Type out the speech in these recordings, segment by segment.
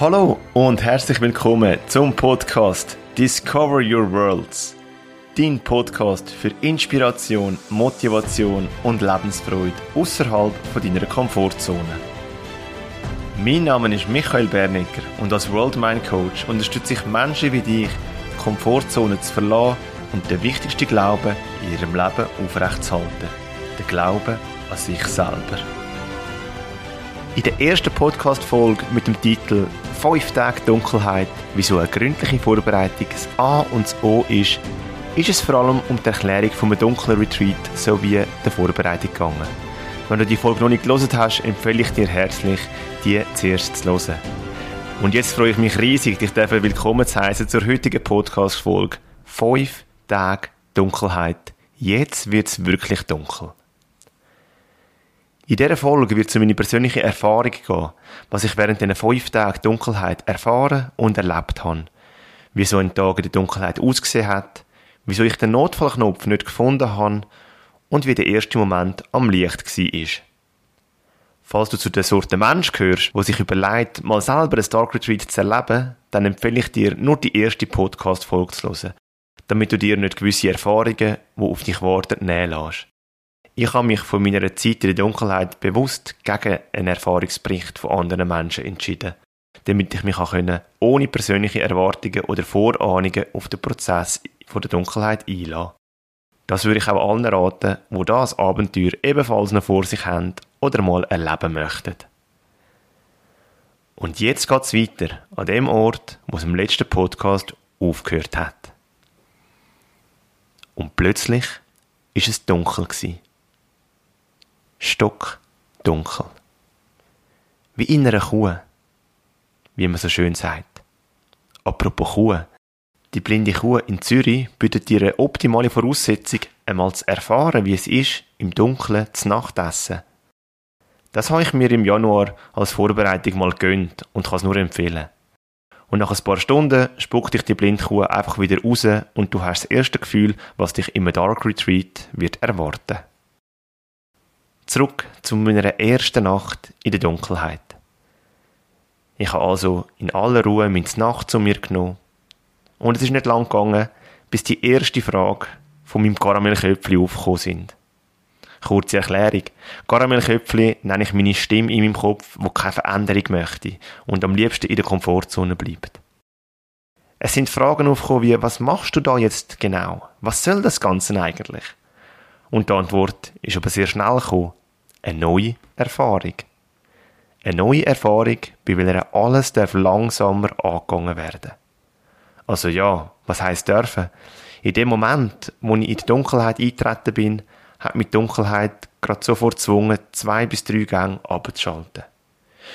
Hallo und herzlich willkommen zum Podcast Discover Your Worlds. Dein Podcast für Inspiration, Motivation und Lebensfreude außerhalb deiner Komfortzone. Mein Name ist Michael Bernecker und als World Mind Coach unterstütze ich Menschen wie dich, die Komfortzone zu verlassen und den wichtigsten Glauben in ihrem Leben aufrechtzuerhalten. Den Glauben an sich selber. In der ersten Podcast-Folge mit dem Titel 5 Tage Dunkelheit, wieso eine gründliche Vorbereitung das A und das O ist, ist es vor allem um die Erklärung von einem dunklen Retreat sowie der Vorbereitung gegangen. Wenn du die Folge noch nicht gelesen hast, empfehle ich dir herzlich, die zuerst zu hören. Und jetzt freue ich mich riesig, dich dafür willkommen zu heißen zur heutigen Podcast-Folge 5 Tage Dunkelheit. Jetzt wird es wirklich dunkel. In dieser Folge wird es um meine persönliche Erfahrung gehen, was ich während diesen fünf Tagen Dunkelheit erfahren und erlebt habe. Wie so ein Tag in der Dunkelheit ausgesehen hat, wieso ich den Notfallknopf nicht gefunden habe und wie der erste Moment am Licht war. Falls du zu der Sorte Mensch gehörst, wo sich überlegt, mal selber ein Dark Retreat zu erleben, dann empfehle ich dir, nur die erste Podcast-Folge zu hören, damit du dir nicht gewisse Erfahrungen, die auf dich warten, nähen lässt. Ich habe mich von meiner Zeit in der Dunkelheit bewusst gegen einen Erfahrungsbericht von anderen Menschen entschieden, damit ich mich können, ohne persönliche Erwartungen oder Vorahnungen auf den Prozess von der Dunkelheit einlassen. Das würde ich auch allen raten, die das Abenteuer ebenfalls noch vor sich haben oder mal erleben möchten. Und jetzt geht es weiter, an dem Ort, wo es im letzten Podcast aufgehört hat. Und plötzlich ist es dunkel gewesen stockdunkel. Wie in einer Kuh, wie man so schön sagt. Apropos Kuh. Die blinde Kuh in Zürich bietet dir eine optimale Voraussetzung, einmal zu erfahren, wie es ist, im Dunkeln zu Nacht essen. Das habe ich mir im Januar als Vorbereitung mal gönnt und kann es nur empfehlen. Und nach ein paar Stunden spuckt dich die Blindkuh einfach wieder raus und du hast das erste Gefühl, was dich im Dark Retreat wird erwarten. Zurück zu meiner ersten Nacht in der Dunkelheit. Ich habe also in aller Ruhe meine Nacht zu mir genommen. Und es ist nicht lang gegangen, bis die erste Frage von meinem Karamellköpfli aufgekommen sind. Kurze Erklärung. Karamellköpfli nenne ich meine Stimme in meinem Kopf, wo keine Veränderung möchte und am liebsten in der Komfortzone bleibt. Es sind Fragen aufgekommen wie, was machst du da jetzt genau? Was soll das Ganze eigentlich? Und die Antwort ist aber sehr schnell gekommen eine neue Erfahrung. Eine neue Erfahrung, bei welcher alles darf langsamer angegangen werden. Also ja, was heißt dürfen? In dem Moment, wo ich in die Dunkelheit eingetreten bin, hat mich die Dunkelheit gerade sofort gezwungen, zwei bis drei Gänge abzuschalten.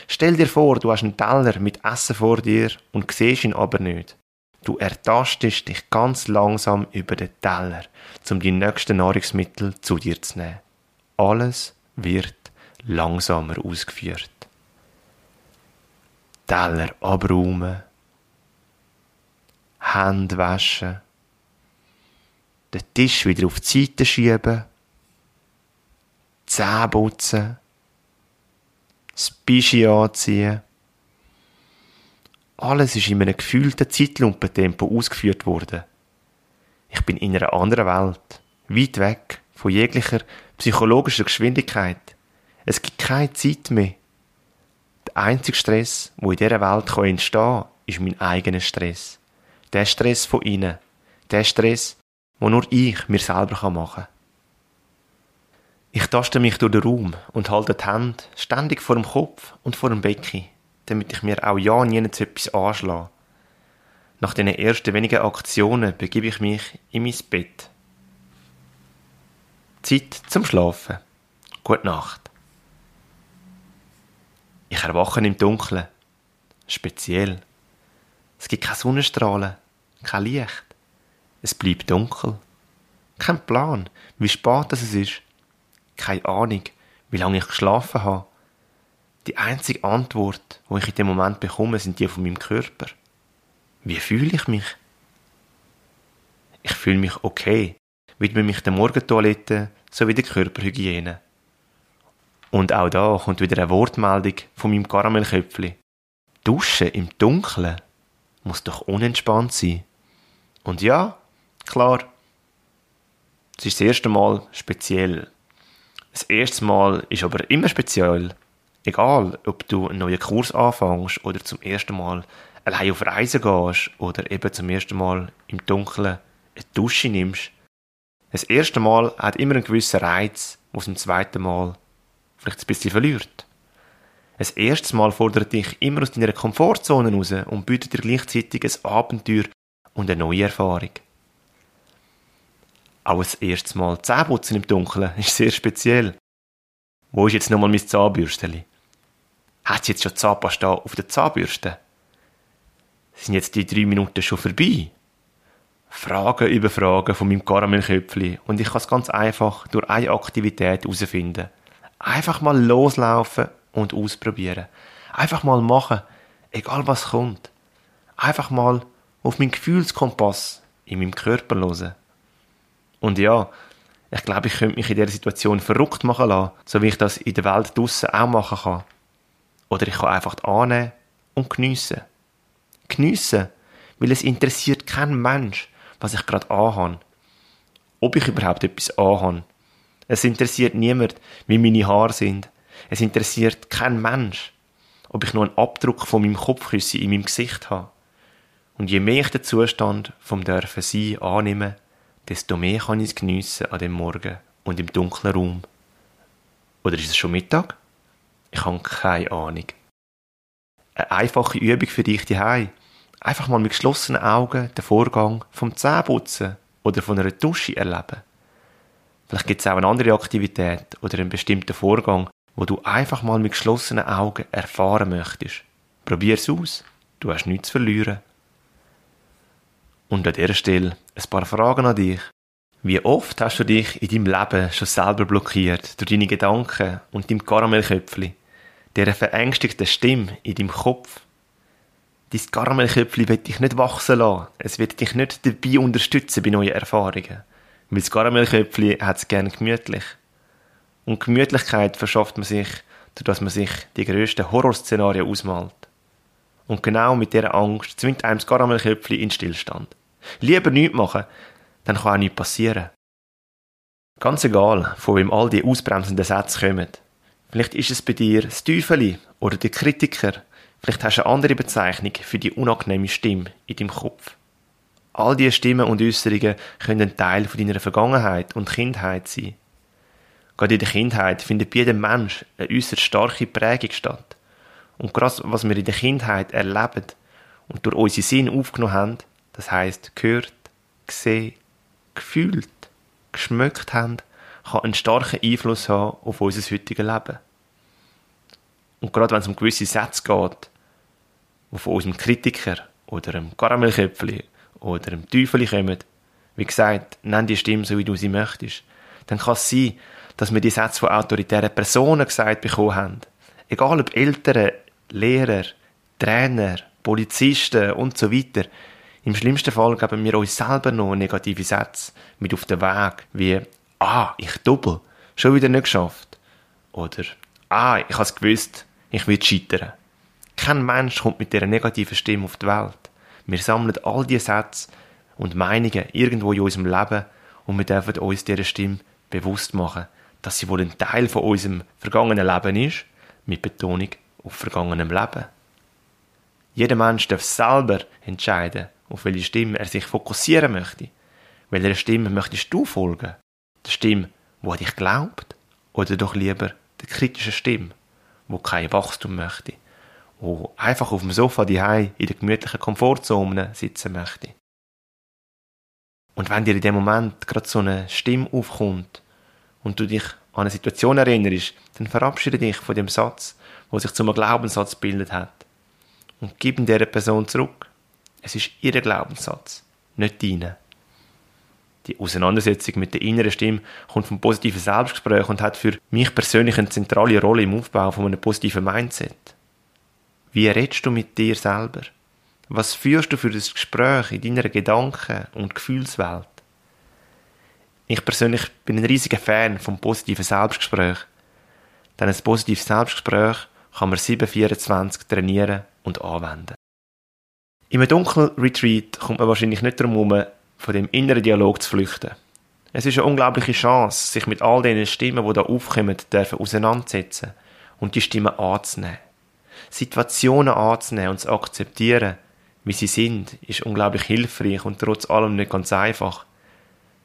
Stell dir vor, du hast einen Teller mit Essen vor dir und siehst ihn aber nicht. Du ertastest dich ganz langsam über den Teller, um die nächsten Nahrungsmittel zu dir zu nehmen. Alles wird langsamer ausgeführt. Teller abräumen, Hände waschen, den Tisch wieder auf die Seite schieben, Zähne putzen, das Bischi anziehen. Alles ist in einem gefühlten Zeitlupentempo ausgeführt worden. Ich bin in einer anderen Welt, weit weg von jeglicher psychologischer Geschwindigkeit. Es gibt keine Zeit mehr. Der einzige Stress, wo in dieser Welt entstehen kann, ist mein eigener Stress. Der Stress von innen. Der Stress, wo nur ich mir selber machen kann. Ich taste mich durch den Raum und halte die Hände ständig vor dem Kopf und vor dem Becken, damit ich mir auch ja nie etwas anschlage. Nach den ersten wenigen Aktionen begebe ich mich in mein Bett. Zeit zum Schlafen. Gute Nacht. Ich erwache im Dunkeln. Speziell. Es gibt keine Sonnenstrahlen, kein Licht. Es bleibt dunkel. Kein Plan, wie spät es ist. Keine Ahnung, wie lange ich geschlafen habe. Die einzige Antwort, die ich in dem Moment bekomme, sind die von meinem Körper. Wie fühle ich mich? Ich fühle mich okay widme mich der Morgentoilette sowie der Körperhygiene. Und auch da kommt wieder eine Wortmeldung von meinem Karamellköpfli. Duschen im Dunkeln muss doch unentspannt sein. Und ja, klar, es ist das erste Mal speziell. Das erste Mal ist aber immer speziell. Egal, ob du einen neuen Kurs anfängst oder zum ersten Mal allein auf Reisen gehst oder eben zum ersten Mal im Dunkeln eine Dusche nimmst. Das erste Mal hat immer einen gewissen Reiz, was im zweiten Mal vielleicht ein bisschen verliert. Das erste Mal fordert dich immer aus deiner Komfortzone raus und bietet dir gleichzeitig ein Abenteuer und eine neue Erfahrung. Auch das erste Mal Zähneputzen im Dunkeln ist sehr speziell. Wo ist jetzt nochmal mein Zahnbürsteli? Hat sie jetzt schon Zahnpasta auf der Zahnbürste? Sind jetzt die drei Minuten schon vorbei? Fragen über Fragen von meinem Karamellköpfli und ich kann es ganz einfach durch eine Aktivität herausfinden. Einfach mal loslaufen und ausprobieren. Einfach mal machen, egal was kommt. Einfach mal auf meinen Gefühlskompass in meinem Körper hören. Und ja, ich glaube, ich könnte mich in dieser Situation verrückt machen lassen, so wie ich das in der Welt draussen auch machen kann. Oder ich kann einfach annehmen und geniessen. Geniessen, weil es interessiert kein Mensch, was ich gerade anhabe. Ob ich überhaupt etwas anhabe. Es interessiert niemand, wie meine Haare sind. Es interessiert kein Mensch, ob ich nur einen Abdruck von meinem Kopfküsse in meinem Gesicht habe. Und je mehr ich den Zustand vom Dürfen sein annehme, desto mehr kann ich es geniessen an dem Morgen und im dunklen Raum. Oder ist es schon Mittag? Ich habe keine Ahnung. Eine einfache Übung für dich daheim. Einfach mal mit geschlossenen Augen den Vorgang vom Zähneputzen oder von einer Dusche erleben. Vielleicht gibt es auch eine andere Aktivität oder einen bestimmten Vorgang, wo du einfach mal mit geschlossenen Augen erfahren möchtest. Probier es aus. Du hast nichts zu verlieren. Und an dieser Stelle ein paar Fragen an dich. Wie oft hast du dich in deinem Leben schon selber blockiert durch deine Gedanken und dein Karamellköpfli, dieser verängstigten Stimme in deinem Kopf? Dein Karamellköpfli wird dich nicht wachsen lassen. Es wird dich nicht dabei unterstützen bei neuen Erfahrungen. Weil das Karamellköpfli hat es gerne gemütlich. Und Gemütlichkeit verschafft man sich, dadurch man sich die grössten Horrorszenarien ausmalt. Und genau mit dieser Angst zwingt einem das Karamellköpfchen in Stillstand. Lieber nichts machen, dann kann auch nichts passieren. Ganz egal, von wem all die ausbremsenden Sätze kommen. Vielleicht ist es bei dir das Teufeli oder der Kritiker. Vielleicht hast du eine andere Bezeichnung für die unangenehme Stimme in deinem Kopf. All diese Stimmen und Äußerungen können ein Teil von deiner Vergangenheit und Kindheit sein. Gerade in der Kindheit findet bei jedem Mensch eine äußerst starke Prägung statt. Und gerade was wir in der Kindheit erleben und durch unsere Sinn aufgenommen haben, das heißt gehört, gesehen, gefühlt, geschmeckt haben, kann einen starken Einfluss haben auf unser heutiges Leben. Und gerade wenn es um gewisse Sätze geht, die von unserem Kritiker oder einem Karamellköpfli oder einem Teufel kommen, wie gesagt, nenn die Stimme so, wie du sie möchtest, dann kann es sein, dass wir die Sätze von autoritären Personen gesagt bekommen haben. Egal ob Eltern, Lehrer, Trainer, Polizisten und so weiter. Im schlimmsten Fall geben wir uns selber noch negative Sätze mit auf den Weg, wie «Ah, ich doppel, schon wieder nicht geschafft» oder «Ah, ich habe es gewusst, ich will scheitern». Kein Mensch kommt mit dieser negativen Stimme auf die Welt. Wir sammeln all diese Sätze und Meinungen irgendwo in unserem Leben und wir dürfen uns dieser Stimme bewusst machen, dass sie wohl ein Teil von unserem vergangenen Leben ist, mit Betonung auf vergangenem Leben. Jeder Mensch darf selber entscheiden, auf welche Stimme er sich fokussieren möchte. Welcher Stimme möchtest du folgen? Der Stimme, wo an dich glaubt? Oder doch lieber der kritischen Stimme, wo kein Wachstum möchte? Wo einfach auf dem Sofa die in der gemütlichen Komfortzone sitzen möchte? Und wenn dir in dem Moment gerade so eine Stimme aufkommt und du dich an eine Situation erinnerst, dann verabschiede dich von dem Satz, wo sich zum Glaubenssatz bildet hat und gib ihn dieser Person zurück. Es ist ihr Glaubenssatz, nicht deiner. Die Auseinandersetzung mit der inneren Stimme kommt vom positiven Selbstgespräch und hat für mich persönlich eine zentrale Rolle im Aufbau von einem positiven Mindset. Wie redest du mit dir selber? Was führst du für das Gespräch in deiner Gedanken- und Gefühlswelt? Ich persönlich bin ein riesiger Fan vom positiven Selbstgespräch. Denn ein positives Selbstgespräch kann man 724 trainieren und anwenden. Im Dunkelretreat kommt man wahrscheinlich nicht darum herum, von dem inneren Dialog zu flüchten. Es ist eine unglaubliche Chance, sich mit all den Stimmen, die da aufkommen, dürfen auseinandersetzen und die Stimmen anzunehmen. Situationen anzunehmen und zu akzeptieren, wie sie sind, ist unglaublich hilfreich und trotz allem nicht ganz einfach.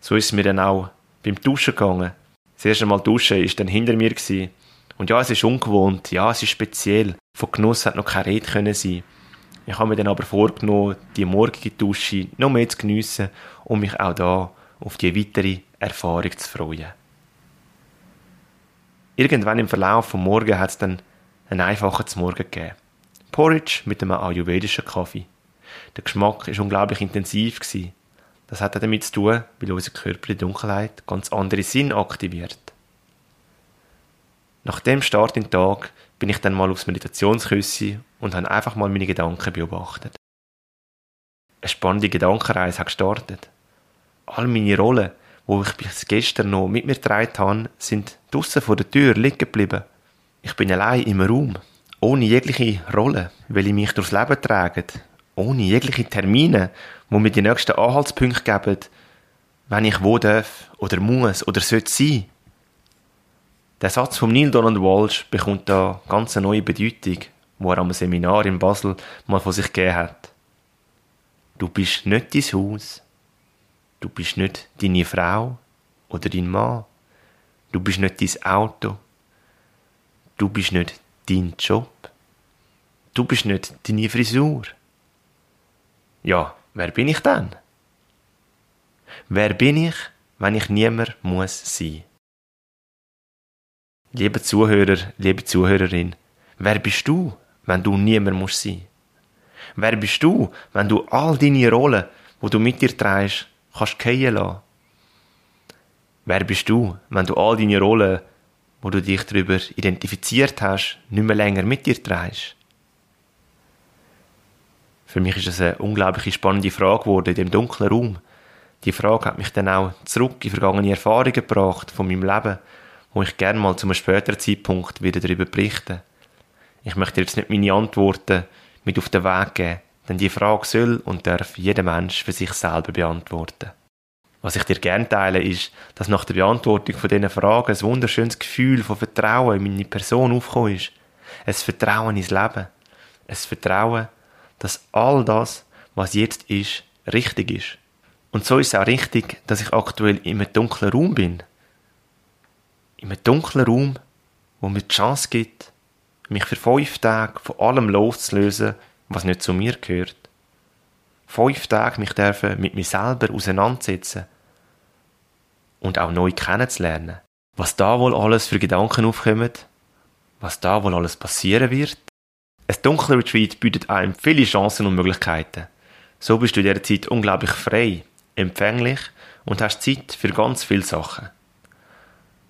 So ist es mir dann auch beim Duschen gegangen. Das erste Mal duschen ist dann hinter mir gewesen. Und ja, es ist ungewohnt, ja, es ist speziell. Von Genuss hat noch keine Rede können sein. Ich habe mir dann aber vorgenommen, die morgige Dusche noch mehr zu geniessen und mich auch da auf die weitere Erfahrung zu freuen. Irgendwann im Verlauf vom Morgen hat es dann einen einfachen Morgen gegeben. Porridge mit einem ayurvedischen Kaffee. Der Geschmack war unglaublich intensiv. Gewesen. Das hat damit zu tun, weil unser Körper in Dunkelheit ganz andere Sinn aktiviert. Nach dem Start in den Tag bin ich dann mal aufs Meditationsküsse und habe einfach mal meine Gedanken beobachtet. Eine spannende Gedankenreise hat gestartet. All meine Rollen, wo ich bis gestern noch mit mir getragen habe, sind draussen vor der Tür liegen geblieben. Ich bin allein im Raum, ohne jegliche Rolle, weil ich mich durchs Leben trage, ohne jegliche Termine, wo mir die nächsten Anhaltspunkte geben, wenn ich wo darf oder muss oder sollte sein. Der Satz von Neil Donald Walsh bekommt da ganz eine neue Bedeutung, wo er am Seminar in Basel mal von sich gegeben hat. Du bist nicht dein Haus, du bist nicht deine Frau oder dein Mann, du bist nicht dein Auto, du bist nicht dein Job, du bist nicht deine Frisur. Ja, wer bin ich denn? Wer bin ich, wenn ich niemand muss sein? Liebe Zuhörer, liebe Zuhörerin, wer bist du, wenn du niemand musst sein? Wer bist du, wenn du all deine Rollen, wo du mit dir trägst, kannst gehen lassen? Wer bist du, wenn du all deine Rollen, wo du dich darüber identifiziert hast, nicht mehr länger mit dir trägst? Für mich ist es eine unglaublich spannende Frage geworden in dem dunklen Raum. Die Frage hat mich dann auch zurück in vergangene Erfahrungen gebracht von meinem Leben, wo ich gerne mal zu einem späteren Zeitpunkt wieder darüber berichte. Ich möchte jetzt nicht meine Antworten mit auf den Weg geben, denn die Frage soll und darf jeder Mensch für sich selber beantworten. Was ich dir gerne teile, ist, dass nach der Beantwortung von diesen Fragen ein wunderschönes Gefühl von Vertrauen in meine Person aufgekommen ist. Ein Vertrauen ins Leben. Ein Vertrauen, dass all das, was jetzt ist, richtig ist. Und so ist es auch richtig, dass ich aktuell in einem dunklen Raum bin. In einem dunklen Raum, wo mir die Chance gibt, mich für fünf Tage von allem loszulösen, was nicht zu mir gehört. Fünf Tage mich dürfen mit mir selber auseinandersetzen und auch neu kennenzulernen. Was da wohl alles für Gedanken aufkommen, was da wohl alles passieren wird, ein dunkler Retreat bietet einem viele Chancen und Möglichkeiten. So bist du in dieser Zeit unglaublich frei, empfänglich und hast Zeit für ganz viele Sachen.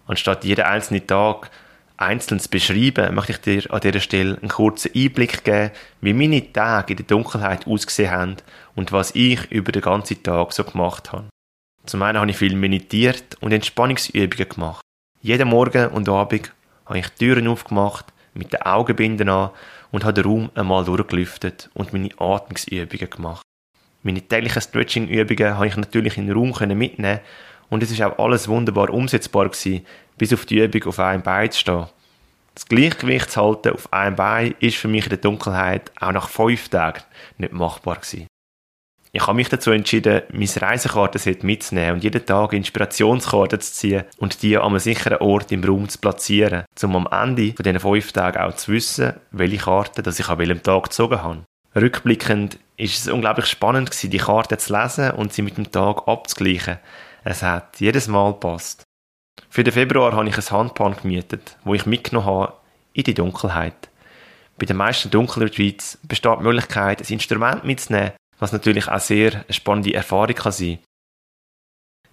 Anstatt jeden einzelnen Tag einzeln zu beschreiben, möchte ich dir an dieser Stelle einen kurzen Einblick geben, wie meine Tage in der Dunkelheit ausgesehen haben und was ich über den ganzen Tag so gemacht habe. Zum einen habe ich viel meditiert und Entspannungsübungen gemacht. Jeden Morgen und Abend habe ich Türen aufgemacht, mit den Augenbinden an und habe den Raum einmal durchgelüftet und meine Atmungsübungen gemacht. Meine täglichen Stretching-Übungen habe ich natürlich in den Raum mitnehmen und es ist auch alles wunderbar umsetzbar gewesen, bis auf die Übung auf einem Bein zu stehen. Das Gleichgewicht zu halten auf einem Bein ist für mich in der Dunkelheit auch nach fünf Tagen nicht machbar gewesen. Ich habe mich dazu entschieden, meine Reisekartenset mitzunehmen und jeden Tag Inspirationskarten zu ziehen und die an einem sicheren Ort im Raum zu platzieren, um am Ende von diesen fünf Tagen auch zu wissen, welche Karte dass ich an welchem Tag gezogen habe. Rückblickend ist es unglaublich spannend die Karte zu lesen und sie mit dem Tag abzugleichen. Es hat jedes Mal gepasst. Für den Februar habe ich ein Handpan gemietet, wo ich mitgenommen habe in die Dunkelheit. Bei den meisten Dunkelretreats besteht die Möglichkeit, ein Instrument mitzunehmen, was natürlich auch sehr eine spannende Erfahrung kann sein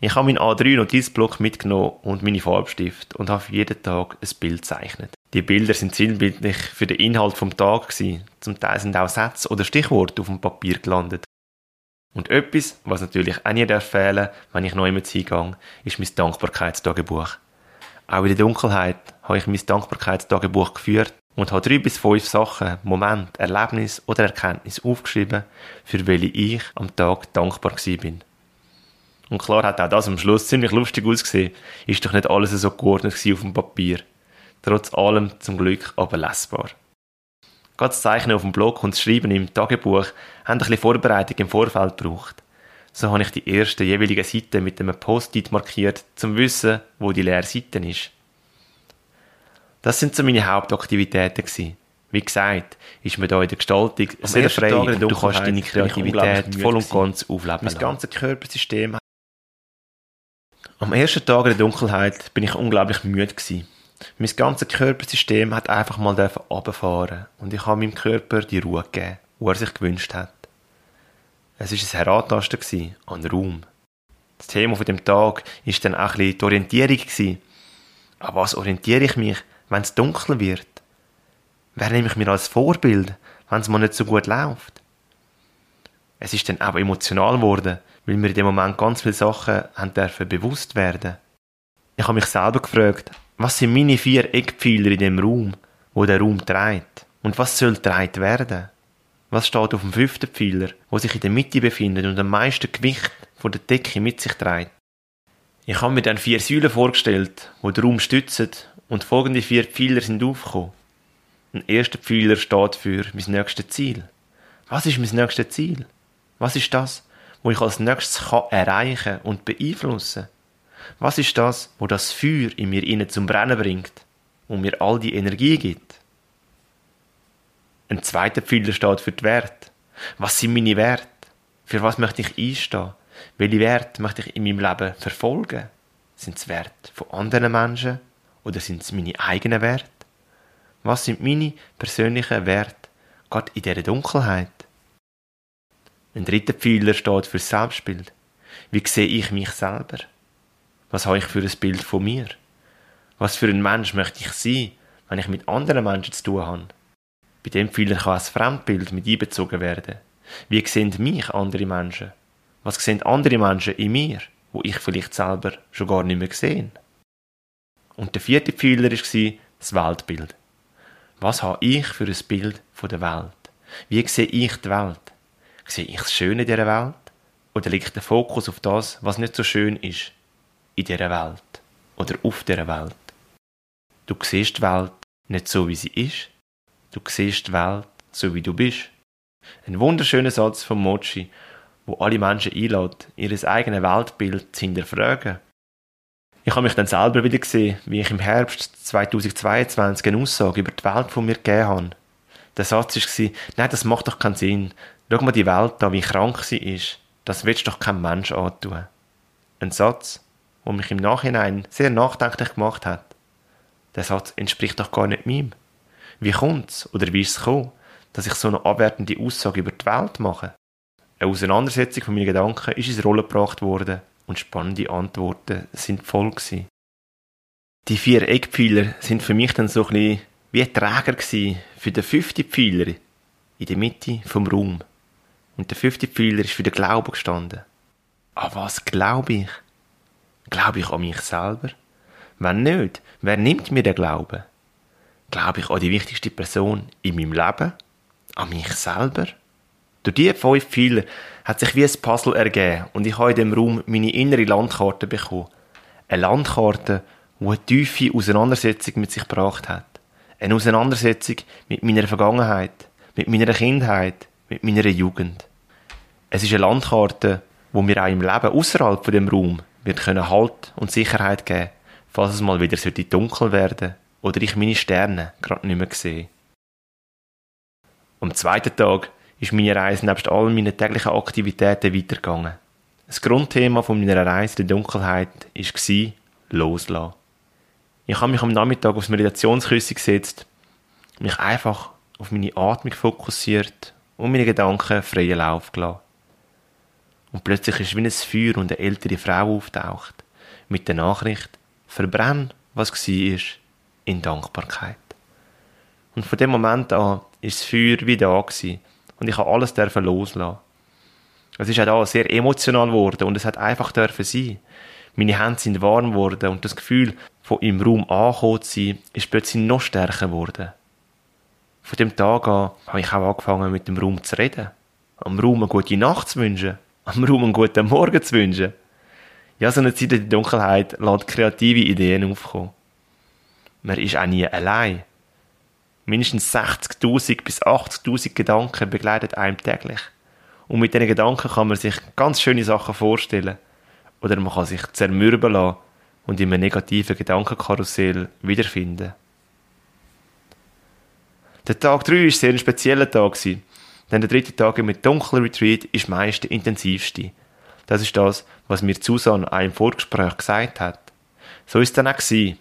Ich habe meinen A3-Notizblock mitgenommen und meine Farbstift und habe jeden Tag ein Bild gezeichnet. Die Bilder sind sinnbildlich für den Inhalt vom Tag gewesen. Zum Teil sind auch Sätze oder Stichworte auf dem Papier gelandet. Und etwas, was natürlich auch nie fehlen wenn ich neu mit hingehe, ist mein Dankbarkeitstagebuch. Auch in der Dunkelheit habe ich mein Dankbarkeitstagebuch geführt und habe drei bis fünf Sachen, Moment, Erlebnis oder Erkenntnis aufgeschrieben, für welche ich am Tag dankbar bin. Und klar hat auch das am Schluss ziemlich lustig ausgesehen. Ist doch nicht alles so geordnet auf dem Papier. Trotz allem zum Glück aber lesbar. Gerade das Zeichnen auf dem Blog und das Schreiben im Tagebuch haben ein bisschen Vorbereitung im Vorfeld gebraucht. So habe ich die erste jeweilige Seite mit einem Post-it markiert, zum Wissen, wo die leere Seite ist. Das sind so meine Hauptaktivitäten gewesen. Wie gesagt, ist mir da in der Gestaltung Am sehr frei und du kannst deine Kreativität voll und ganz aufleben Mein ganzes Körpersystem Am ersten Tag in der Dunkelheit bin ich unglaublich müde gewesen. Mein ganzes Körpersystem hat einfach mal runterfahren und ich habe meinem Körper die Ruhe gegeben, die er sich gewünscht hat. Es war ein Herantasten an Raum. Das Thema von dem Tag war dann auch ein bisschen die Orientierung gewesen. An was orientiere ich mich, wenn es dunkel wird? Wer nehme ich mir als Vorbild, wenn es mir nicht so gut läuft? Es ist dann auch emotional geworden, weil mir in dem Moment ganz viele Sachen haben dürfen bewusst werden. Ich habe mich selber gefragt, was sind meine vier Eckpfeiler in dem Raum, wo der Raum trägt? Und was soll trägt werden? Was steht auf dem fünften Pfeiler, wo sich in der Mitte befindet und am meisten Gewicht von der Decke mit sich trägt? Ich habe mir dann vier Säulen vorgestellt, wo den Raum stützen und folgende vier Pfeiler sind aufgekommen. Ein erster Pfeiler steht für mein nächstes Ziel. Was ist mein nächstes Ziel? Was ist das, wo ich als nächstes kann erreichen und beeinflussen? Was ist das, wo das Feuer in mir innen zum Brennen bringt und mir all die Energie gibt? Ein zweiter Pfeiler steht für die Werte. Was sind meine Werte? Für was möchte ich einstehen? Welche Werte möchte ich in meinem Leben verfolgen? Sind es Werte von anderen Menschen oder sind es meine eigenen Werte? Was sind meine persönlichen Werte, gerade in dieser Dunkelheit? Ein dritter Pfeiler steht für Selbstbild. Wie sehe ich mich selber? Was habe ich für ein Bild von mir? Was für ein Mensch möchte ich sein, wenn ich mit anderen Menschen zu tun habe? Bei dem Pfeiler kann ein Fremdbild mit einbezogen werden. Wie sehen mich andere Menschen? Was sehen andere Menschen in mir, wo ich vielleicht selber schon gar nicht mehr gesehen? Und der vierte Pfeiler war das Weltbild. Was habe ich für ein Bild von der Welt? Wie sehe ich die Welt? Sehe ich das Schöne dieser Welt? Oder liegt der Fokus auf das, was nicht so schön ist in dieser Welt oder auf dieser Welt? Du siehst die Welt nicht so, wie sie ist, Du siehst die Welt so wie du bist. Ein wunderschöner Satz von Mochi, wo alle Menschen einlädt, ihr eigenes Weltbild zu hinterfragen. Ich habe mich dann selber wieder gesehen, wie ich im Herbst 2022 eine Aussage über die Welt von mir gegeben habe. Der Satz war, nein, das macht doch keinen Sinn. Schau mal die Welt an, wie krank sie ist. Das willst doch kein Mensch antun. Ein Satz, der mich im Nachhinein sehr nachdenklich gemacht hat. Der Satz entspricht doch gar nicht meinem. Wie kommt's oder wie ist es gekommen, dass ich so eine abwertende Aussage über die Welt mache? Eine Auseinandersetzung von meinen Gedanken ist ins Rollen gebracht worden und spannende Antworten sind voll gewesen. Die vier Eckpfeiler sind für mich dann so ein bisschen wie Träger gewesen für den fünften Pfeiler in der Mitte vom Raum. Und der fünfte Pfeiler ist für den Glauben gestanden. An was glaube ich? Glaube ich an mich selber? Wenn nicht, wer nimmt mir den Glauben? glaube ich, an die wichtigste Person in meinem Leben, an mich selber. Durch diese fünf Pfeiler hat sich wie ein Puzzle ergeben und ich habe in dem Raum meine innere Landkarte bekommen. Eine Landkarte, die eine tiefe Auseinandersetzung mit sich gebracht hat. Eine Auseinandersetzung mit meiner Vergangenheit, mit meiner Kindheit, mit meiner Jugend. Es ist eine Landkarte, wo mir auch im Leben außerhalb von dem Raum wird können Halt und Sicherheit geben, falls es mal wieder dunkel werden oder ich meine Sterne gerade nicht mehr sehe. Am zweiten Tag ist meine Reise nebst all meinen täglichen Aktivitäten weitergegangen. Das Grundthema von meiner Reise in der Dunkelheit war loslassen. Ich habe mich am Nachmittag aufs Meditationsküsse gesetzt, mich einfach auf meine Atmung fokussiert und meine Gedanken freien Lauf gelassen. Und plötzlich ist wie ein Feuer und eine ältere Frau auftaucht, mit der Nachricht, verbrenn, was war in Dankbarkeit. Und von dem Moment an ist das Feuer wieder da gewesen. Und ich habe alles dürfen loslassen. Es ist auch da sehr emotional geworden und es hat einfach dürfen sein. Meine Hände sind warm geworden und das Gefühl, von im Raum angekommen zu sein, ist plötzlich noch stärker geworden. Von dem Tag an habe ich auch angefangen, mit dem Raum zu reden. Am Raum eine gute Nacht zu wünschen. Am Raum einen guten Morgen zu wünschen. Ja, so eine Zeit in der Dunkelheit lässt kreative Ideen aufkommen. Man ist auch nie allein. Mindestens 60.000 bis 80.000 Gedanken begleiten einem täglich. Und mit diesen Gedanken kann man sich ganz schöne Sachen vorstellen. Oder man kann sich zermürben lassen und in einem negativen Gedankenkarussell wiederfinden. Der Tag 3 war sehr ein spezieller Tag. Denn der dritte Tag mit Dunkelretreat ist meist der intensivste. Das ist das, was mir Susan auch im Vorgespräch gesagt hat. So ist es dann auch gewesen.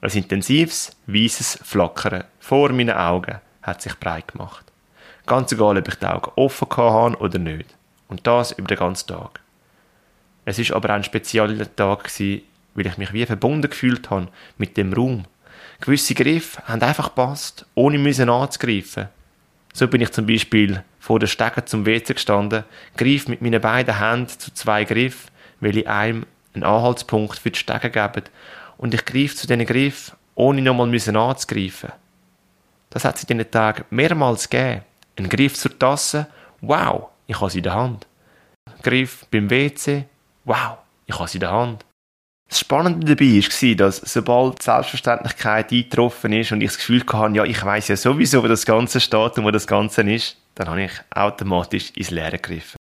Ein intensives, weißes Flackern vor meinen Augen hat sich breit gemacht. Ganz egal, ob ich die Augen offen hatte oder nicht. Und das über den ganzen Tag. Es ist aber ein spezieller Tag gewesen, weil ich mich wie verbunden gefühlt habe mit dem Raum, Gewisse Griffe haben einfach gepasst, ohne müssen anzugreifen. So bin ich zum Beispiel vor der Stege zum WC gestanden, griff mit meinen beiden Händen zu zwei Griffen, welche einem einen Anhaltspunkt für die Stege geben, und ich griff zu diesen Griff, ohne nochmal müssen anzugreifen. Das hat es in diesen Tagen mehrmals gegeben. Ein Griff zur Tasse, wow, ich habe sie in der Hand. Griff beim WC, wow, ich habe sie in der Hand. Das Spannende dabei war, dass sobald die Selbstverständlichkeit eingetroffen ist und ich das Gefühl hatte, ja, ich weiß ja sowieso, wo das Ganze steht und wo das Ganze ist, dann habe ich automatisch ins Leere gegriffen.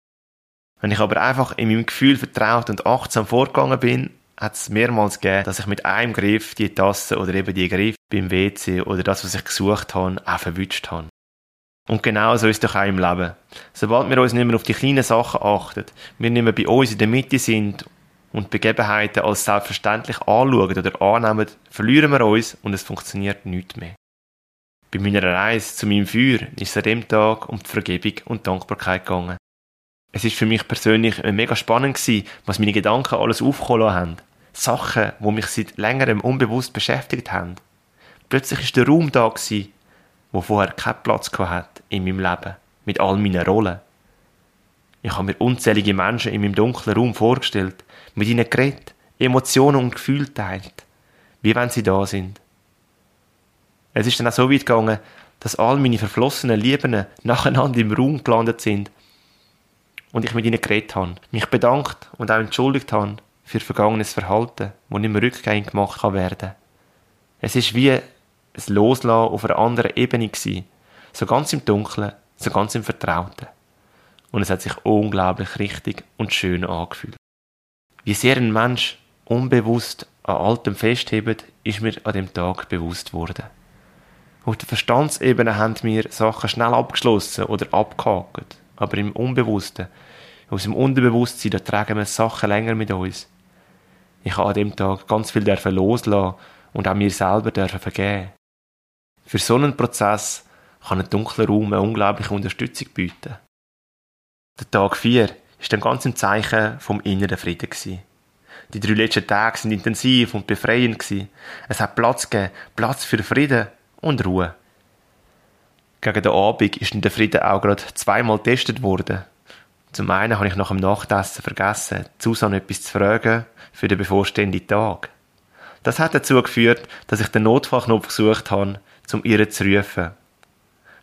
Wenn ich aber einfach in meinem Gefühl vertraut und achtsam vorgegangen bin, hat es mehrmals gegeben, dass ich mit einem Griff die Tasse oder eben die Griff beim WC oder das, was ich gesucht habe, auch verwünscht habe. Und genau so ist es doch auch im Leben. Sobald wir uns nicht mehr auf die kleinen Sachen achten, wir nicht mehr bei uns in der Mitte sind und Begebenheiten als selbstverständlich anschauen oder annehmen, verlieren wir uns und es funktioniert nichts mehr. Bei meiner Reise zu meinem Feuer ist es an dem Tag um die Vergebung und Dankbarkeit gegangen. Es ist für mich persönlich mega spannend gewesen, was meine Gedanken alles aufkommen haben. Sachen, wo mich seit längerem unbewusst beschäftigt haben. Plötzlich ist der Raum da gewesen, wo vorher keinen Platz hat in meinem Leben, mit all meinen Rollen. Ich habe mir unzählige Menschen in meinem dunklen Raum vorgestellt, mit ihnen geredet, Emotionen und Gefühle teilt, wie wenn sie da sind. Es ist dann auch so weit gegangen, dass all meine verflossenen Lieben nacheinander im Raum gelandet sind und ich mit ihnen geredet habe, mich bedankt und auch entschuldigt habe für vergangenes Verhalten, wo nicht mehr rückgängig gemacht kann werden. Es ist wie ein Loslassen auf einer anderen Ebene gewesen, so ganz im Dunkeln, so ganz im Vertrauten. Und es hat sich unglaublich richtig und schön angefühlt. Wie sehr ein Mensch unbewusst an Altem festhebt, ist mir an dem Tag bewusst worden. Auf der Verstandsebene haben wir Sachen schnell abgeschlossen oder abgehakt, aber im Unbewussten, aus dem Unterbewusstsein, da tragen wir Sachen länger mit uns. Ich habe an dem Tag ganz viel dürfen loslassen und auch mir selber dürfen vergeben. Für so einen Prozess kann ein dunkler Raum eine unglaubliche Unterstützung bieten. Der Tag 4 ist dann ganz im Zeichen vom inneren Frieden gewesen. Die drei letzten Tage sind intensiv und befreiend gewesen. Es hat Platz gegeben, Platz für Frieden und Ruhe. Gegen den Abend ist der Frieden auch gerade zweimal getestet worden. Zum einen habe ich nach dem Nachtessen vergessen, Susanne etwas zu fragen für den bevorstehenden Tag. Das hat dazu geführt, dass ich den Notfallknopf gesucht habe, um ihr zu rufen.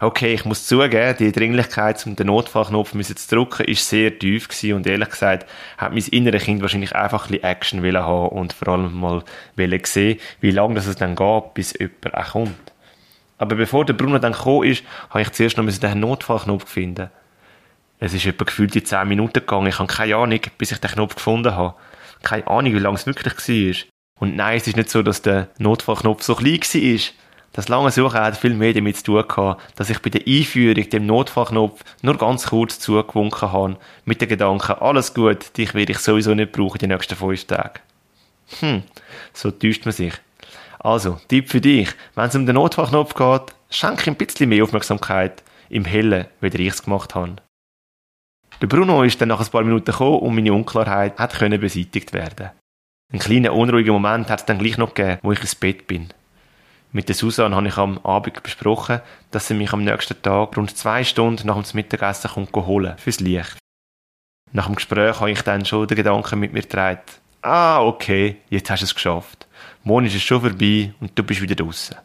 Okay, ich muss zugeben, die Dringlichkeit, um den Notfallknopf zu drücken, ist sehr tief gewesen und ehrlich gesagt hat mein inneres Kind wahrscheinlich einfach ein bisschen Action wollen haben und vor allem mal wollen sehen, wie lange es dann geht, bis jemand auch kommt. Aber bevor der Bruno dann gekommen ist, habe ich zuerst noch den Notfallknopf finden. Es ist etwa gefühlt die 10 Minuten gegangen. Ich habe keine Ahnung, bis ich den Knopf gefunden habe. Keine Ahnung, wie lange es wirklich war. Und nein, es ist nicht so, dass der Notfallknopf so klein war. Das lange Suchen hat viel mehr damit zu tun gehabt, dass ich bei der Einführung dem Notfallknopf nur ganz kurz zugewunken habe, mit dem Gedanken, alles gut, dich werde ich sowieso nicht brauchen die nächsten fünf Tage. Hm, so täuscht man sich. Also, Tipp für dich, wenn es um den Notfallknopf geht, schenke ein bisschen mehr Aufmerksamkeit im Hellen, wie ich es gemacht habe. Der Bruno ist dann nach ein paar Minuten gekommen und meine Unklarheit hat beseitigt werden. Ein kleiner unruhiger Moment hat es dann gleich noch gegeben, wo ich ins Bett bin. Mit der Susan habe ich am Abend besprochen, dass sie mich am nächsten Tag rund zwei Stunden nach dem Mittagessen kommt holen fürs Licht. Nach dem Gespräch habe ich dann schon den Gedanken mit mir getragen. Ah, okay, jetzt hast du es geschafft. Morgen ist es schon vorbei und du bist wieder draußen.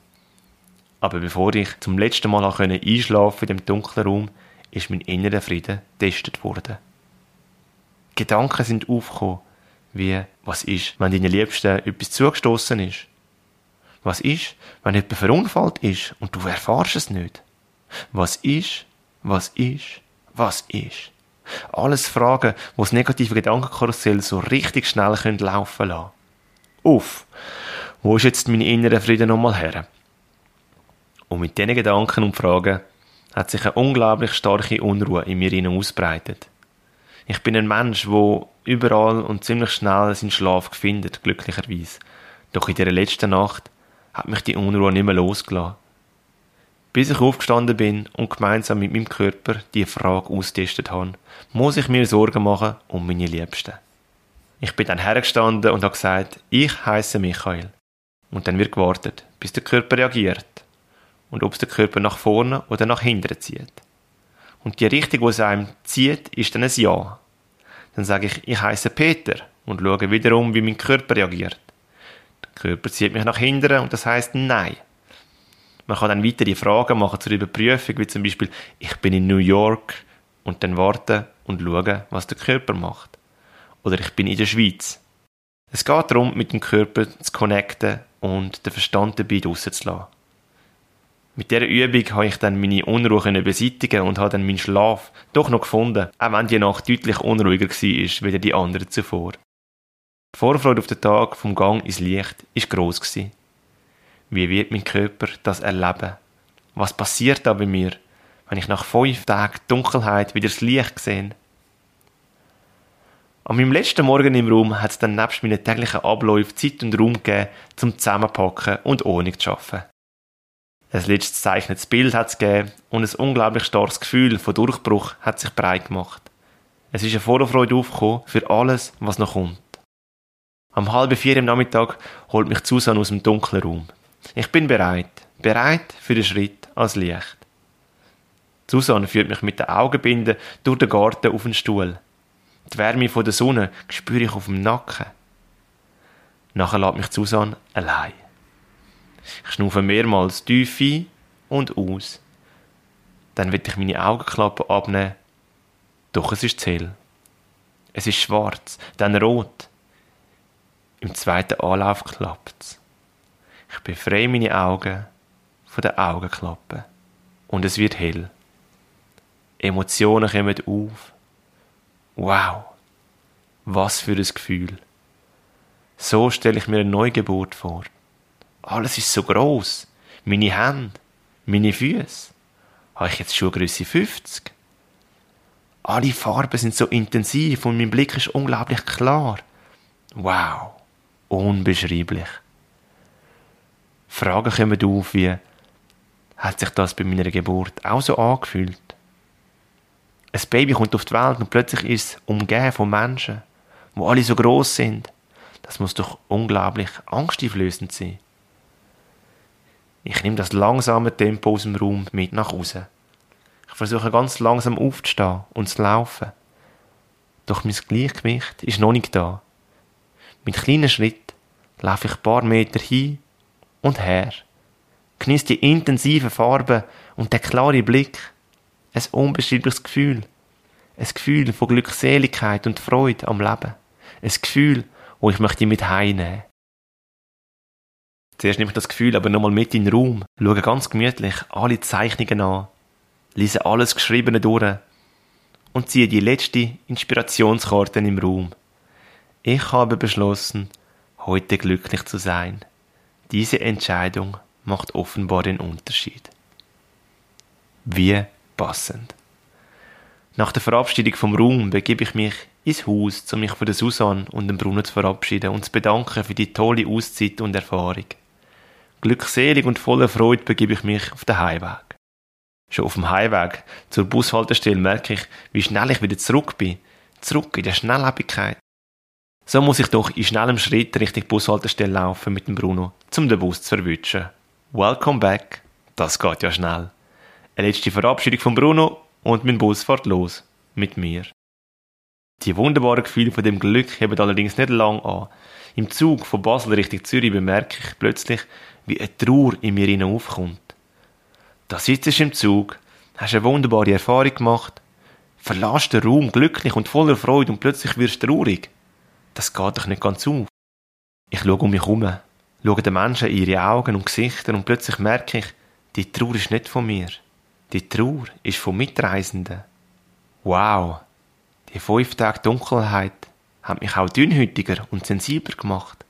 Aber bevor ich zum letzten Mal einschlafen in dem dunklen Raum, ist mein innerer Frieden getestet worden. Gedanken sind aufgekommen, wie, was ist, wenn deinen Liebsten etwas zugestoßen ist? Was ist, wenn jemand verunfallt ist und du erfahrst es nicht? Was ist, was ist, was ist? Alles Fragen, wo das negative Gedankenkarussell so richtig schnell laufen lassen Uff, wo ist jetzt mein innerer Frieden nochmal her? Und mit diesen Gedanken und Fragen hat sich eine unglaublich starke Unruhe in mir ausbreitet. Ich bin ein Mensch, wo überall und ziemlich schnell seinen Schlaf findet, glücklicherweise. Doch in der letzten Nacht hat mich die Unruhe nicht mehr losgelassen. Bis ich aufgestanden bin und gemeinsam mit meinem Körper die Frage austestet habe, muss ich mir Sorgen machen um meine Liebsten. Ich bin dann hergestanden und habe gesagt, ich heiße Michael. Und dann wird gewartet, bis der Körper reagiert. Und ob es der Körper nach vorne oder nach hinten zieht. Und die Richtung, wo es einem zieht, ist dann ein Ja. Dann sage ich, ich heiße Peter und schaue wiederum, wie mein Körper reagiert. Körper zieht mich nach hinten und das heißt Nein. Man kann dann weitere Fragen machen zur Überprüfung, wie zum Beispiel, ich bin in New York und dann warten und schauen, was der Körper macht oder ich bin in der Schweiz. Es geht darum, mit dem Körper zu connecten und den Verstand dabei rauszulassen. Mit dieser Übung habe ich dann meine Unruhe beseitigen und habe dann meinen Schlaf doch noch gefunden, auch wenn die Nacht deutlich unruhiger war als die anderen zuvor. Die Vorfreude auf den Tag vom Gang ins Licht war gross. Wie wird mein Körper das erleben? Was passiert da bei mir, wenn ich nach fünf Tagen Dunkelheit wieder das Licht sehe? An meinem letzten Morgen im Raum hat es dann nebst meinen täglichen Abläufen Zeit und Raum gegeben, zum Zusammenpacken und Ordnung zu schaffen. Ein letztes zeichnetes Bild hat es gegeben und ein unglaublich starkes Gefühl von Durchbruch hat sich breit gemacht. Es ist eine Vorfreude aufgekommen für alles, was noch kommt. Am halben vier im Nachmittag holt mich Susan aus dem dunklen Raum. Ich bin bereit, bereit für den Schritt als Licht. Susan führt mich mit den Augenbinden durch den Garten auf den Stuhl. Die Wärme von der Sonne spüre ich auf dem Nacken. Nachher lässt mich Susan allein. Ich schnaufe mehrmals tief ein und aus. Dann will ich meine Augenklappe abnehmen. Doch es ist hell. Es ist schwarz, dann rot. Im zweiten Anlauf klappt's. Ich befreie meine Augen von der Augenklappe. Und es wird hell. Emotionen kommen auf. Wow, was für ein Gefühl. So stelle ich mir eine Neugeburt vor. Alles ist so groß. Meine Hände, meine Füße. Habe ich jetzt Schuhgröße 50? Alle Farben sind so intensiv und mein Blick ist unglaublich klar. Wow, unbeschreiblich. Fragen kommen auf wie, hat sich das bei meiner Geburt auch so angefühlt? Ein Baby kommt auf die Welt und plötzlich ist es umgeben von Menschen, wo alle so groß sind. Das muss doch unglaublich angsteinflößend sein. Ich nehme das langsame Tempo aus dem Raum mit nach Hause. Ich versuche ganz langsam aufzustehen und zu laufen. Doch mein Gleichgewicht ist noch nicht da. Mit kleinen Schritten laufe ich ein paar Meter hin und her. Genieße die intensiven Farben und den klaren Blick ein unbeschreibliches Gefühl. Ein Gefühl von Glückseligkeit und Freude am Leben. Ein Gefühl, wo ich möchte mit heimnehmen. Zuerst nehme ich das Gefühl aber nochmal mit in den Raum, schaue ganz gemütlich alle Zeichnungen an, lese alles Geschriebene durch und ziehe die letzte Inspirationskarte im Raum. Ich habe beschlossen, heute glücklich zu sein. Diese Entscheidung macht offenbar den Unterschied. Wie passend. Nach der Verabschiedung vom Raum begebe ich mich ins Haus, um mich von der Susanne und dem Brunnen zu verabschieden und zu bedanken für die tolle Auszeit und Erfahrung. Glückselig und voller Freude begebe ich mich auf den Heimweg. Schon auf dem Heimweg zur Bushaltestelle merke ich, wie schnell ich wieder zurück bin. Zurück in der Schnelllebigkeit. So muss ich doch in schnellem Schritt Richtung Bushaltestelle laufen mit dem Bruno, um den Bus zu verwischen. Welcome back. Das geht ja schnell. Eine letzte Verabschiedung von Bruno und mein Bus fährt los. Mit mir. Die wunderbaren Gefühle von dem Glück heben allerdings nicht lang an. Im Zug von Basel Richtung Zürich bemerke ich plötzlich, wie eine Trauer in mir aufkommt. Da sitzt du im Zug, hast eine wunderbare Erfahrung gemacht, verlässt den Raum glücklich und voller Freude und plötzlich wirst du traurig. Das geht doch nicht ganz auf. Ich schaue um mich herum, schaue den Menschen in ihre Augen und Gesichter und plötzlich merke ich, die Trauer ist nicht von mir. Die Trauer ist von Mitreisenden. Wow, die fünf Tage Dunkelheit hat mich auch dünnhütiger und sensibler gemacht.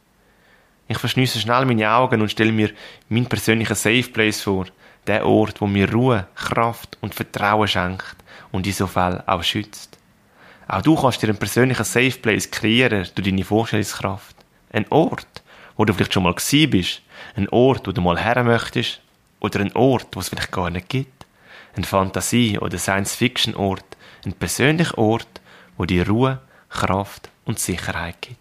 Ich verschniesse schnell meine Augen und stelle mir meinen persönlichen Safe Place vor, der Ort, wo mir Ruhe, Kraft und Vertrauen schenkt und in so Fall auch schützt. Auch du kannst dir einen persönlichen Safe Place kreieren durch deine Vorstellungskraft. Ein Ort, wo du vielleicht schon mal gewesen bist, ein Ort, wo du mal her möchtest, oder ein Ort, wo es vielleicht gar nicht gibt. Ein Fantasie- oder Science-Fiction-Ort, ein persönlicher Ort, wo dir Ruhe, Kraft und Sicherheit gibt.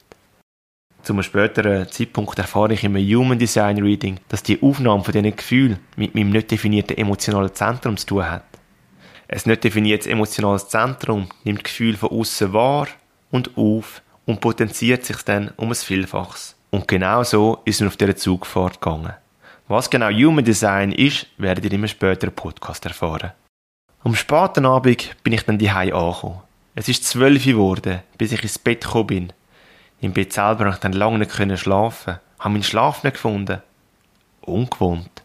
Zu einem späteren Zeitpunkt erfahre ich im Human Design Reading, dass die Aufnahme von diesen Gefühlen mit meinem nicht definierten emotionalen Zentrum zu tun hat. Ein nicht definiertes emotionales Zentrum nimmt Gefühle von außen wahr und auf und potenziert sich dann um ein Vielfaches. Und genau so ist mir auf dieser Zugfahrt gegangen. Was genau Human Design ist, werdet ihr in einem späteren Podcast erfahren. Am späten Abend bin ich dann die angekommen. Es ist zwölf geworden, bis ich ins Bett gekommen bin. Im Bett selber konnte ich dann lange nicht schlafen. Habe meinen Schlaf nicht gefunden. Ungewohnt.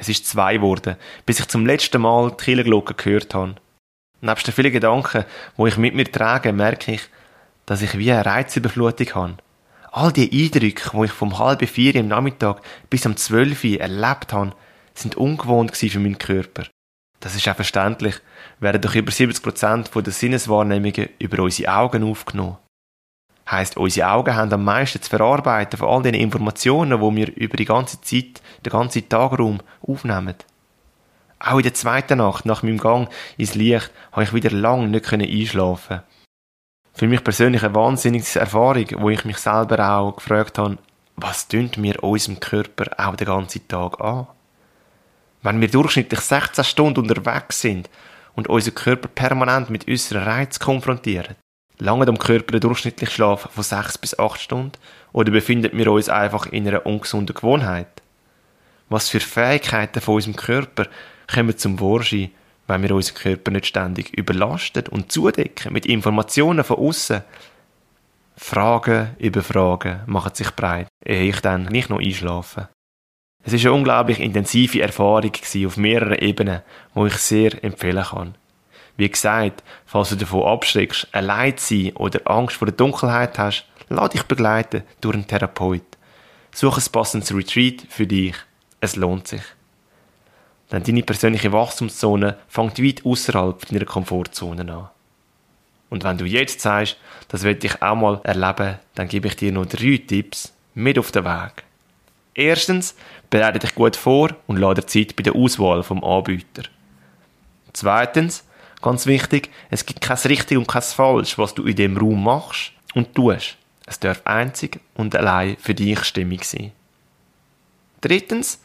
Es ist zwei geworden, bis ich zum letzten Mal die Kirchenglocke gehört habe. Nebst den vielen Gedanken, wo ich mit mir trage, merke ich, dass ich wie eine Reizüberflutung habe. All die Eindrücke, die ich vom halben vier im Nachmittag bis um zwölf erlebt habe, sind ungewohnt für meinen Körper. Das ist auch verständlich, werden doch über 70 Prozent der Sinneswahrnehmungen über unsere Augen aufgenommen. Heißt, unsere Augen haben am meisten zu verarbeiten von all den Informationen, die wir über die ganze Zeit, den ganzen Tagraum aufnehmen. Auch in der zweiten Nacht, nach meinem Gang ins Licht, habe ich wieder lange nicht einschlafen. Für mich persönlich eine wahnsinnige Erfahrung, wo ich mich selber auch gefragt habe, was tun wir unserem Körper auch den ganzen Tag an? Wenn wir durchschnittlich 16 Stunden unterwegs sind und unser Körper permanent mit unseren Reiz konfrontieren, lange dem Körper ein durchschnittlicher Schlaf von 6 bis 8 Stunden oder befinden wir uns einfach in einer ungesunden Gewohnheit? Was für Fähigkeiten von unserem Körper kommen zum Vorschein, wenn wir unseren Körper nicht ständig überlasten und zudecken mit Informationen von außen? Fragen über Fragen machen sich breit, ehe ich dann nicht noch einschlafe. Es ist eine unglaublich intensive Erfahrung auf mehreren Ebenen, wo ich sehr empfehlen kann. Wie gesagt, falls du davon abschreckst, allein zu sein oder Angst vor der Dunkelheit hast, lade dich begleiten durch einen Therapeut. Suche ein passendes Retreat für dich. Es lohnt sich. Denn deine persönliche Wachstumszone fängt weit außerhalb deiner Komfortzone an. Und wenn du jetzt sagst, das will ich auch mal erleben, dann gebe ich dir noch drei Tipps mit auf den Weg. Erstens, bereite dich gut vor und lade Zeit bei der Auswahl vom Anbieter. Zweitens, ganz wichtig, es gibt kein richtig und kein falsch, was du in dem Raum machst und tust. Es darf einzig und allein für dich stimmig sein. Drittens,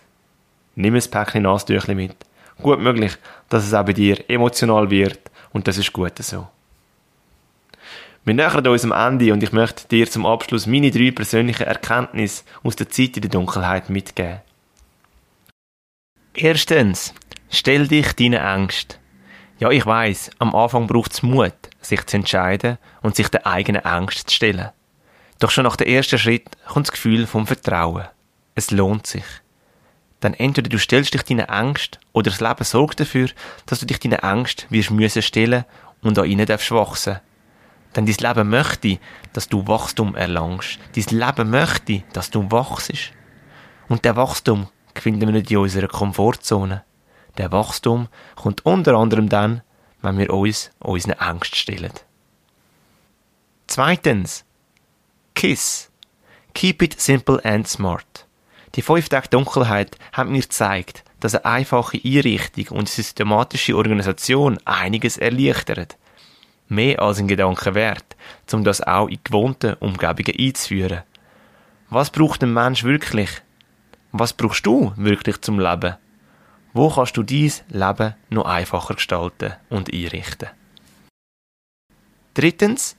nimm ein Päckchen Nasentüchchen mit. Gut möglich, dass es auch bei dir emotional wird und das ist gut so. Wir nähern uns am Ende und ich möchte dir zum Abschluss meine drei persönlichen Erkenntnisse aus der Zeit in der Dunkelheit mitgeben. Erstens, stell dich deine Ängste. Ja, ich weiß, am Anfang braucht es Mut, sich zu entscheiden und sich der eigenen Angst zu stellen. Doch schon nach dem ersten Schritt kommt das Gefühl vom Vertrauen. Es lohnt sich. Dann entweder du stellst dich deine Angst oder das Leben sorgt dafür, dass du dich deine Angst wirst müssen stellen und an ihnen darfst wachsen. Denn dein Leben möchte, dass du Wachstum erlangst. Dein Leben möchte, dass du wachst. Und der Wachstum finden wir nicht in unserer Komfortzone. Der Wachstum kommt unter anderem dann, wenn wir uns unseren Angst stellen. Zweitens. KISS. Keep it simple and smart. Die fünf Tage Dunkelheit haben mir gezeigt, dass eine einfache Einrichtung und systematische Organisation einiges erleichtert mehr als ein Gedanke wert, um das auch in gewohnten Umgebungen einzuführen. Was braucht ein Mensch wirklich? Was brauchst du wirklich zum Leben? Wo kannst du dein Leben noch einfacher gestalten und einrichten? Drittens,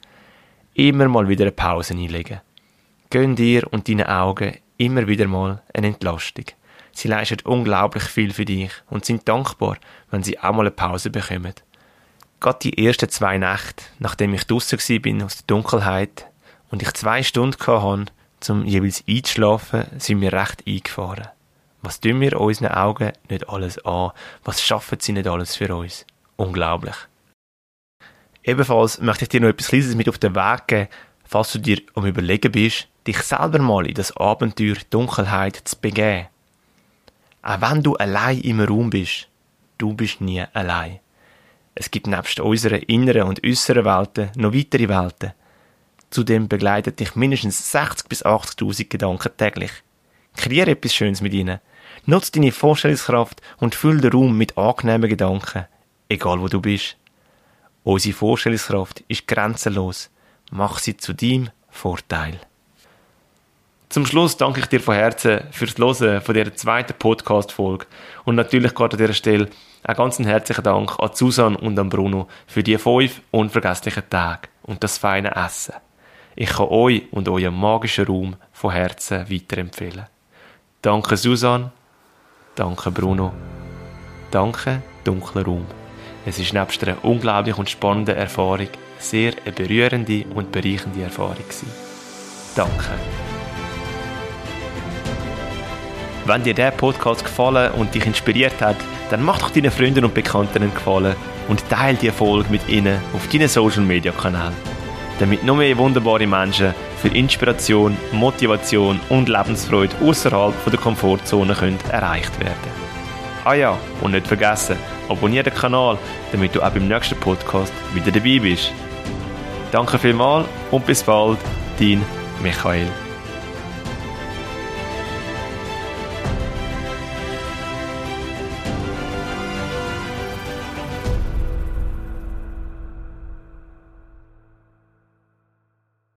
immer mal wieder eine Pause einlegen. Gönn dir und deinen Augen immer wieder mal eine Entlastung. Sie leisten unglaublich viel für dich und sind dankbar, wenn sie auch mal eine Pause bekommen. Gerade die ersten zwei Nächte, nachdem ich draussen bin aus der Dunkelheit und ich zwei Stunden hatte, um jeweils einzuschlafen, sind wir recht eingefahren. Was tun wir unseren Augen nicht alles an? Was schaffen sie nicht alles für uns? Unglaublich. Ebenfalls möchte ich dir noch etwas Kleines mit auf den Weg geben, falls du dir am Überlegen bist, dich selber mal in das Abenteuer Dunkelheit zu begeben. Auch wenn du allein im Raum bist, du bist nie allein. Es gibt nebst unseren inneren und äußeren Welten noch weitere Welten. Zudem begleitet dich mindestens 60 bis 80.000 Gedanken täglich. Kreiere etwas Schönes mit ihnen. Nutze deine Vorstellungskraft und fülle den Raum mit angenehmen Gedanken, egal wo du bist. Unsere Vorstellungskraft ist grenzenlos. Mach sie zu deinem Vorteil. Zum Schluss danke ich dir von Herzen fürs Hören von dieser zweiten Podcast-Folge und natürlich gerade an dieser Stelle einen ganz herzlichen Dank an Susan und an Bruno für die fünf unvergesslichen Tage und das feine Essen. Ich kann euch und euren magischen Raum von Herzen weiterempfehlen. Danke Susan, danke Bruno, danke dunkler Raum. Es ist nebst einer unglaublich und spannenden Erfahrung sehr eine berührende und bereichernde Erfahrung gewesen. Danke. Wenn dir der Podcast gefallen und dich inspiriert hat, dann mach doch deinen Freunden und Bekannten einen Gefallen und teile die Folge mit ihnen auf deinen Social Media Kanälen, damit noch mehr wunderbare Menschen für Inspiration, Motivation und Lebensfreude außerhalb der Komfortzone können erreicht werden. Ah ja, und nicht vergessen, abonniere den Kanal, damit du auch beim nächsten Podcast wieder dabei bist. Danke vielmals und bis bald, dein Michael.